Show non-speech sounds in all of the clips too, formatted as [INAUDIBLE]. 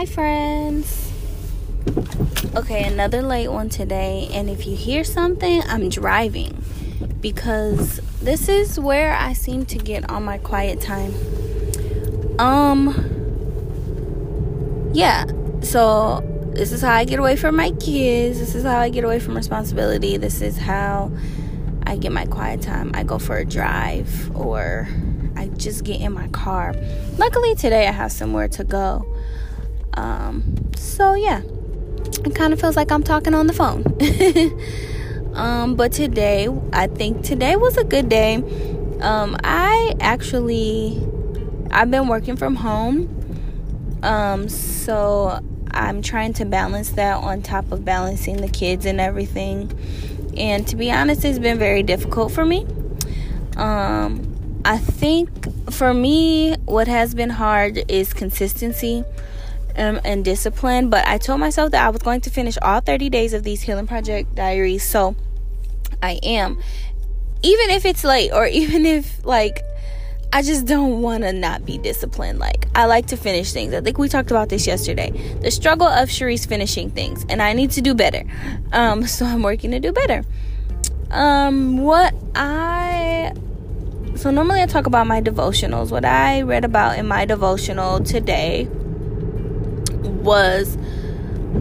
Hi, friends. Okay, another late one today. And if you hear something, I'm driving because this is where I seem to get all my quiet time. Um, yeah, so this is how I get away from my kids. This is how I get away from responsibility. This is how I get my quiet time. I go for a drive or I just get in my car. Luckily, today I have somewhere to go. Um, so yeah, it kind of feels like I'm talking on the phone. [LAUGHS] um, but today, I think today was a good day. Um, I actually, I've been working from home. Um, so I'm trying to balance that on top of balancing the kids and everything. And to be honest, it's been very difficult for me. Um, I think for me, what has been hard is consistency um, and discipline. But I told myself that I was going to finish all 30 days of these Healing Project diaries. So I am. Even if it's late, or [LAUGHS] even if, like, I just don't want to not be disciplined. Like, I like to finish things. I think we talked about this yesterday. The struggle of Sharice finishing things, and I need to do better. Um, [LAUGHS] so I'm working to do better. Um, what I so normally I talk about my devotionals. What I read about in my devotional today was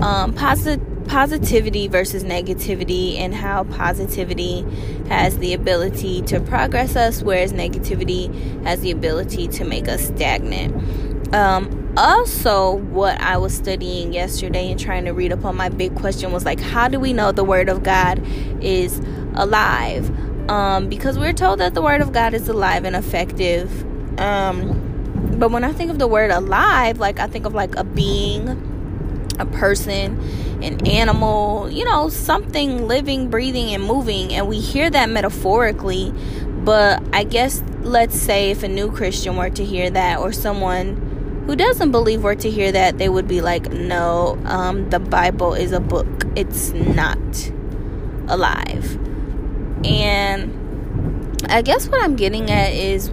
um, posit- positivity versus negativity and how positivity has the ability to progress us, whereas negativity has the ability to make us stagnant. Um, also, what I was studying yesterday and trying to read up on my big question was like, how do we know the Word of God is alive? Um, because we're told that the Word of God is alive and effective. Um, but when I think of the word alive, like I think of like a being, a person, an animal, you know, something living, breathing, and moving. And we hear that metaphorically. But I guess, let's say, if a new Christian were to hear that, or someone who doesn't believe were to hear that, they would be like, no, um, the Bible is a book, it's not alive. And I guess what I'm getting at is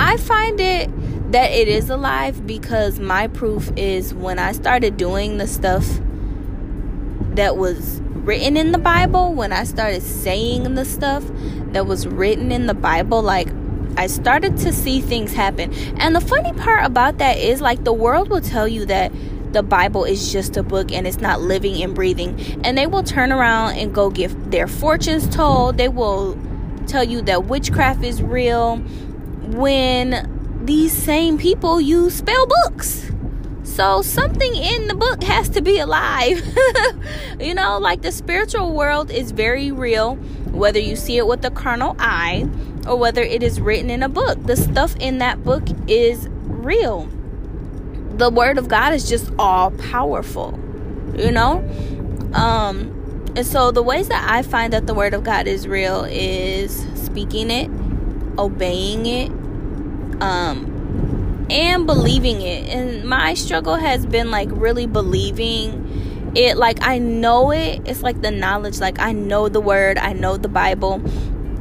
I find it that it is alive because my proof is when I started doing the stuff that was written in the Bible, when I started saying the stuff that was written in the Bible, like I started to see things happen. And the funny part about that is like the world will tell you that the Bible is just a book and it's not living and breathing. And they will turn around and go get their fortunes told. They will tell you that witchcraft is real when these same people use spell books. So something in the book has to be alive. [LAUGHS] you know, like the spiritual world is very real, whether you see it with the carnal eye or whether it is written in a book. The stuff in that book is real. The word of God is just all powerful. You know? Um and so the ways that I find that the word of God is real is speaking it, obeying it, um, and believing it. And my struggle has been like really believing it. Like I know it. It's like the knowledge. Like I know the word. I know the Bible.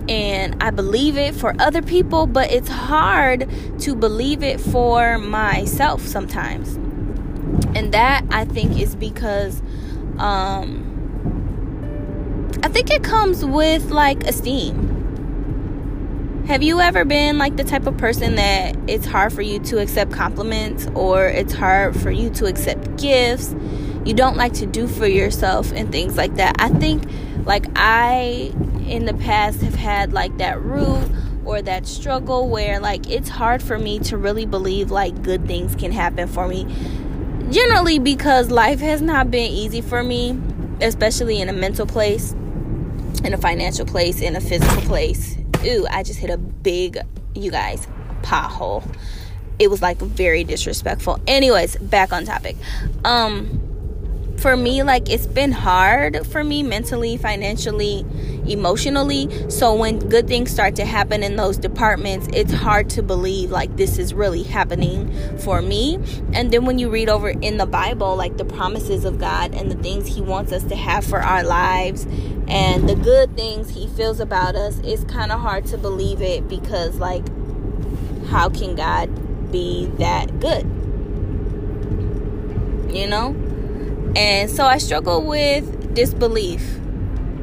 And I believe it for other people, but it's hard to believe it for myself sometimes. And that I think is because um I think it comes with like esteem have you ever been like the type of person that it's hard for you to accept compliments or it's hard for you to accept gifts? You don't like to do for yourself and things like that. I think like I in the past have had like that root or that struggle where like it's hard for me to really believe like good things can happen for me. Generally because life has not been easy for me, especially in a mental place, in a financial place, in a physical place ooh, I just hit a big, you guys, pothole. It was like very disrespectful. Anyways, back on topic. Um, for me, like it's been hard for me mentally, financially, emotionally. So when good things start to happen in those departments, it's hard to believe like this is really happening for me. And then when you read over in the Bible, like the promises of God and the things He wants us to have for our lives and the good things He feels about us, it's kind of hard to believe it because, like, how can God be that good? you know? And so I struggle with disbelief.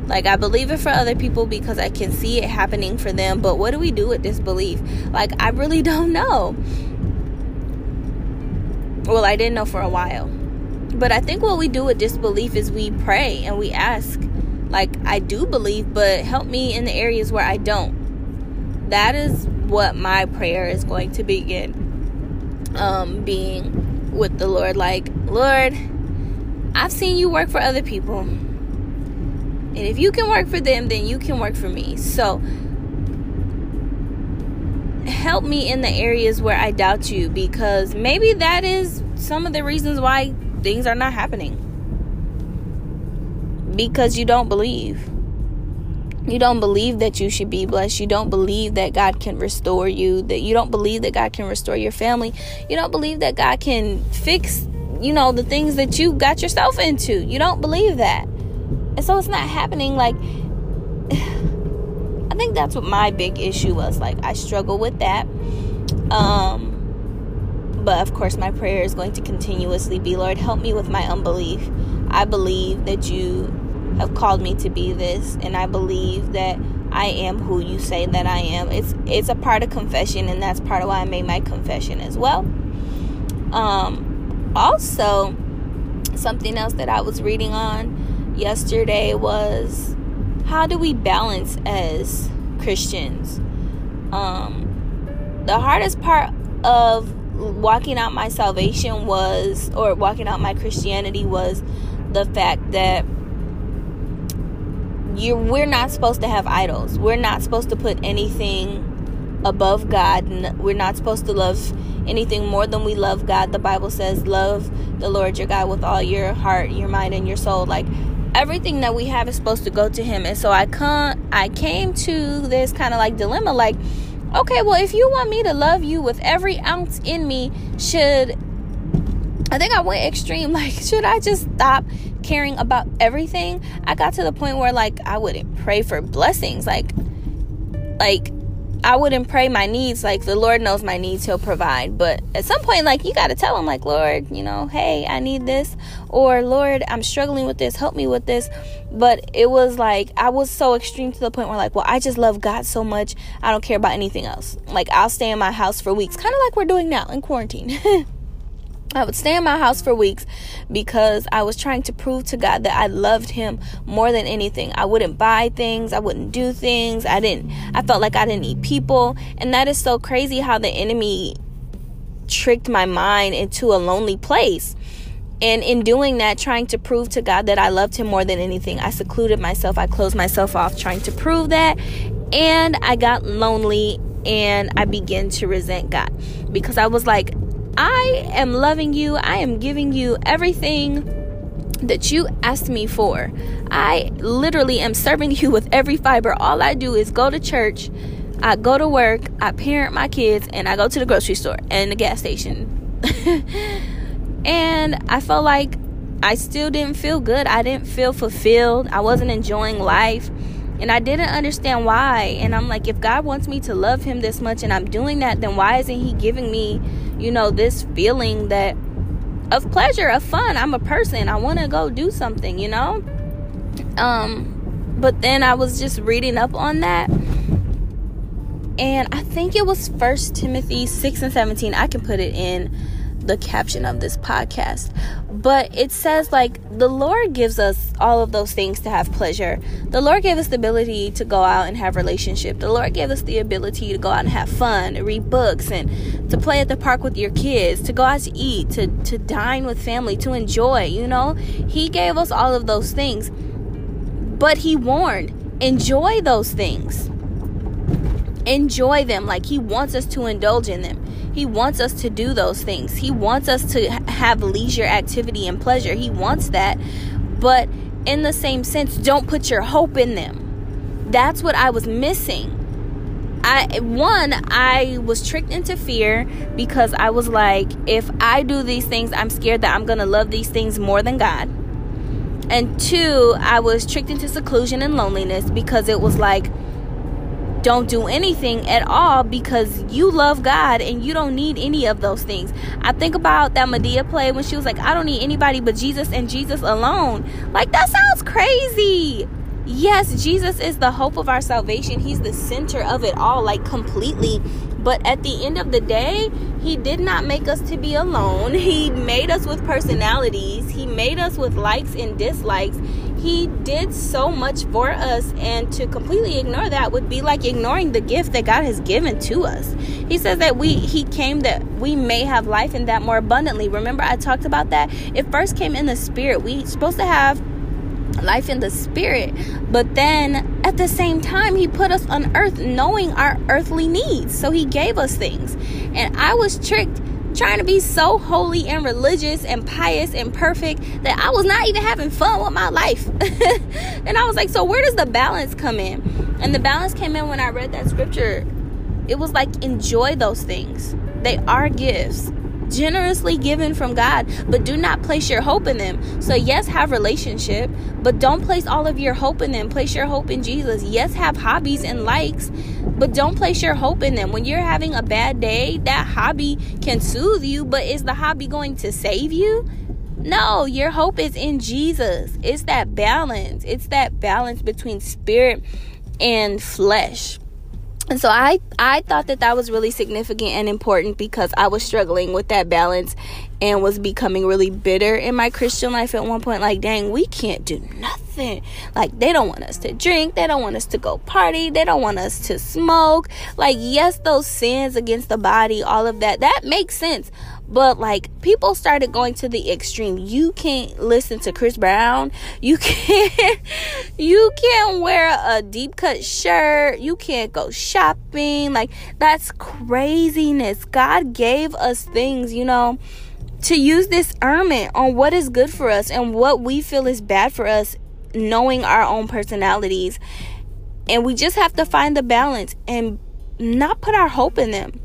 Like, I believe it for other people because I can see it happening for them. But what do we do with disbelief? Like, I really [LAUGHS] don't know. Well, I didn't know for a while. But I think what we do with disbelief is we pray and we ask, like, I do believe, but help me in the areas where I don't. That is what my prayer is going to begin um, being with the Lord. Like, Lord, I've seen you work for other people. And if you can work for them, then you can work for me. So, help me in the areas where I doubt you because maybe that is some of the reasons why things are not happening. Because you don't believe. You don't believe that you should be blessed. You don't believe that God can restore you. That you don't believe that God can restore your family. You don't believe that God can fix, you know, the things that you got yourself into. You don't believe that. And so it's not happening like [SIGHS] I think that's what my big issue was. Like I struggle with that. Um but of course my prayer is going to continuously be, Lord, help me with my unbelief. I believe that you have called me to be this and I believe that I am who you say that I am. It's it's a part of confession and that's part of why I made my confession as well. Um also something else that I was reading on yesterday was how do we balance as Christians? Um the hardest part of walking out my salvation was or walking out my Christianity was the fact that you we're not supposed to have idols. We're not supposed to put anything above God. We're not supposed to love anything more than we love God. The Bible says, "Love the Lord your God with all your heart, your mind, and your soul." Like everything that we have is supposed to go to Him. And so I can't. I came to this kind of like dilemma, like, okay, well, if you want me to love you with every ounce in me, should I think I went extreme. [LAUGHS] Like, should I just stop caring about everything? I got to the point where like I wouldn't pray for blessings. Like like I wouldn't pray my needs. Like the Lord knows my needs, He'll provide. But at some point, like you gotta tell him, like, Lord, you know, hey, I need this. Or Lord, I'm struggling with this, help me with this. But it was like I was so extreme to the point where like, well, I just love God so much, I don't care about anything else. Like I'll stay in my house for weeks, kind of like we're doing now in quarantine. [LAUGHS] I would stay in my house for weeks because I was trying to prove to God that I loved him more than anything. I wouldn't buy things, I wouldn't do things. I didn't I felt like I didn't need people, and that is so crazy how the enemy tricked my mind into a lonely place. And in doing that, trying to prove to God that I loved him more than anything, I secluded myself. I closed myself off trying to prove that, and I got lonely and I began to resent God because I was like I am loving you. I am giving you everything that you asked me for. I literally am serving [LAUGHS] you with every fiber. All I do is go to church, I go to work, I parent my kids, and I go to the grocery store and the gas station. [LAUGHS] and I felt like I still didn't feel good. I didn't feel fulfilled. I wasn't enjoying life. And I didn't understand why. And I'm like, if God wants me to love Him this much and I'm doing that, then why isn't He giving me you know, this feeling that of pleasure, of fun. I'm a person. I want to go do something, you know? Um but then I was just reading up on that. And I think it was First Timothy 6 and 17. I can put it in the caption of this podcast. But it says, like, the Lord gives us all of those things to have pleasure. The Lord gave us the ability to go out and have relationship. The Lord gave us the ability to go out and have fun, read books, and to play at the park with your kids, to go out to eat, to, to dine with family, to enjoy, you know? He gave us all of those things. But He warned, enjoy those things. Enjoy them like He wants us to indulge in them. He wants us to do those things. He wants us to have leisure activity and pleasure. He wants that. But in the same sense, don't put your hope in them. That's what I was missing. I one, I was tricked into fear because I was like, if I do these things, I'm scared that I'm going to love these things more than God. And two, I was tricked into seclusion and loneliness because it was like don't do anything at all because you love God and you don't need any of those things. I think about that Madea play when she was like, I don't need anybody but Jesus and Jesus alone. Like, that sounds crazy. Yes, Jesus is the hope of our salvation. He's the center of it all, like completely. But at the end of the day, He did not make us to be alone. He made us with personalities, He made us with likes and dislikes. He did so much for us, and to completely ignore that would be like ignoring the gift that God has given to us. He says that we He came that we may have life and that more abundantly. Remember, I talked about that. It first came in the spirit. We supposed to have life in the spirit. But then at the same time, He put us on earth knowing our earthly needs. So He gave us things. And I was tricked trying to be so holy and religious and pious and perfect that I was not even having fun with my life. [LAUGHS] and I was like, so where does the balance come in? And the balance came in when I read that scripture. It was like, enjoy those things, they are gifts generously given from God, but do not place your hope in them. So yes, have relationship, but don't place all of your hope in them. Place your hope in Jesus. Yes, have hobbies and likes, but don't place your hope in them. When you're having a bad day, that hobby can soothe you, but is the hobby going to save you? No, your hope is in Jesus. It's that balance. It's that balance between spirit and flesh and so i i thought that that was really significant and important because i was struggling with that balance and was becoming really bitter in my christian life at one point like dang we can't do nothing. Like they don't want us to drink. They don't want us to go party. They don't want us to smoke. Like yes those sins against the body all of that that makes sense but like people started going to the extreme. You can't listen to Chris Brown. You can't [LAUGHS] you can't wear a deep cut shirt. You can't go shopping. Like that's craziness. God gave us things, you know, to use this ermine on what is good for us and what we feel is bad for us, knowing our own personalities. And we just have to find the balance and not put our hope in them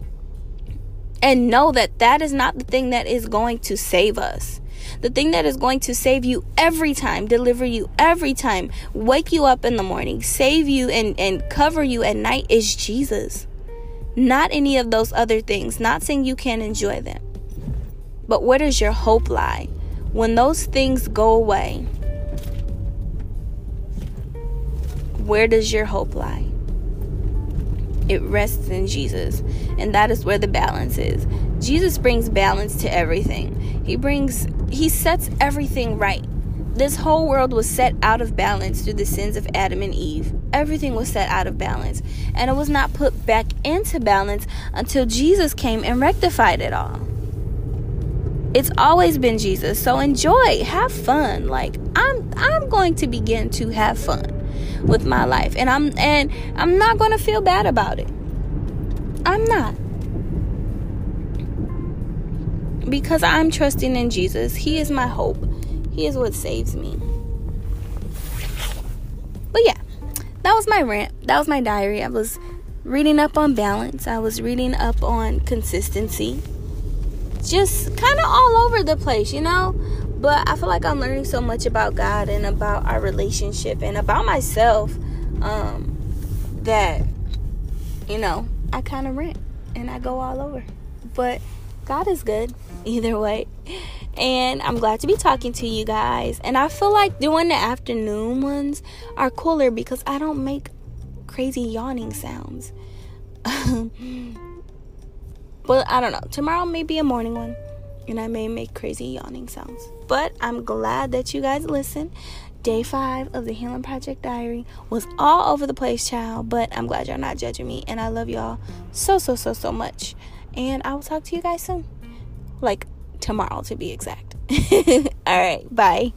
and know that that is not the thing that is going to save us. The thing that is going to save you every time, deliver you every time, wake you up in the morning, save you and, and cover you at night is Jesus. Not any of those other things. Not saying you can't enjoy them. But where does your hope lie? When those things go away, where does your hope lie? It rests in Jesus. And that is where the balance is. Jesus brings balance to everything. He brings he sets everything right. This whole world was set out of balance through the sins of Adam and Eve. Everything was set out of balance, and it was not put back into balance until Jesus came and rectified it all. It's always been Jesus. So enjoy, have fun. Like I'm I'm going to begin to have fun with my life. And i'm and i'm not to feel bad about it. I'm not. Because i'm trusting in jesus. He is my hope. He is what saves me. But yeah that was my rant. That was my diary. I was reading up on balance. I was reading up on consistency. Just kind of all over the place you know but I feel like I'm learning so much about God and about our relationship and about myself um, that, you know, I kind of rant and I go all over. But God is good [LAUGHS] either way. And I'm glad to be talking to you guys. And I feel like doing the afternoon ones are cooler because I don't make crazy yawning sounds. [LAUGHS] but I don't know. Tomorrow may be a morning one and I may make crazy yawning sounds. But I'm glad that you guys listened. Day five of the Healing Project Diary was all over the place, child. But I'm glad y'all not judging me, and I love y'all so so so so much. And I will talk to you guys soon, like tomorrow to be exact. [LAUGHS] all right, bye.